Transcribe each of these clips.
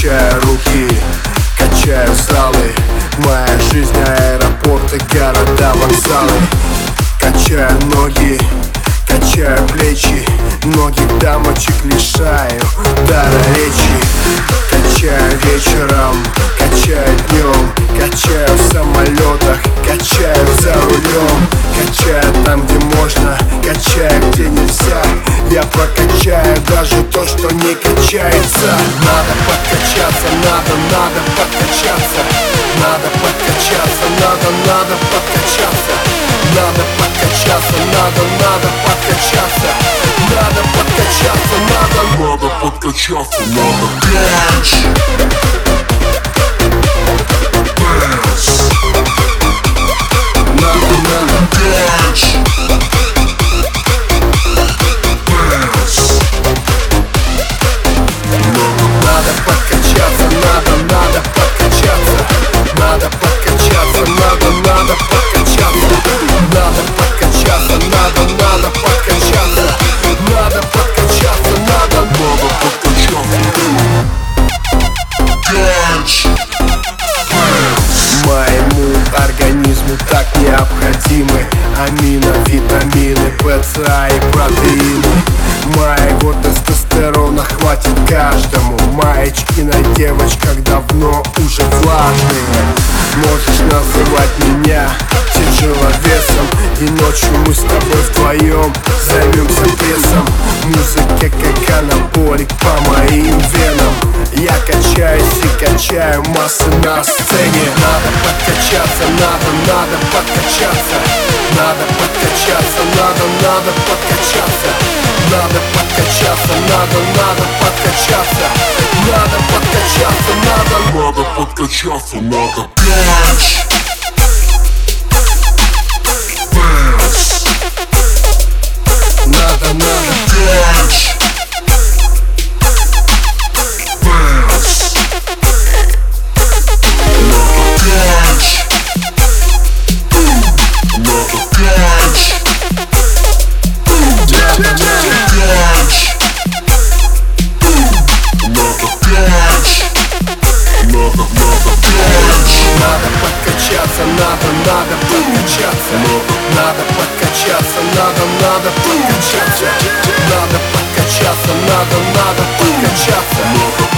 Качаю руки, качаю залы. Моя жизнь аэропорты, города, вокзалы. Качаю ноги, качаю плечи. Многих дамочек лишаю дара речи. Качаю вечером, качаю днем. Качаю в самолетах, качаю за рулем. Качаю там, где можно, даже то, что не качается. Надо подкачаться, надо, надо подкачаться. Надо подкачаться, надо, надо подкачаться. Надо подкачаться, надо, надо подкачаться. Надо подкачаться, надо, надо подкачаться, надо. Кач! ПЦА и протеины Моего тестостерона хватит каждому. Маечки на девочках давно уже влажные. Можешь называть меня тяжеловесом. И ночью мы с тобой вдвоем займемся прессом. Музыка как анаболик по моим венам. Я качаюсь и качаю массы на сцене. Надо подкачаться, надо, надо подкачаться Надо подкачаться, надо, надо подкачаться Надо подкачаться, надо, надо подкачаться Надо подкачаться, надо, надо подкачаться, надо! Дэнс! Надо, надо Кач! Надо, подкачаться Надо подкачаться, надо, надо подкачаться Надо подкачаться, надо, надо подкачаться.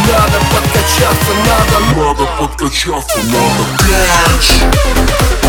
Надо подкачаться, надо, надо подкачаться, надо. Кач!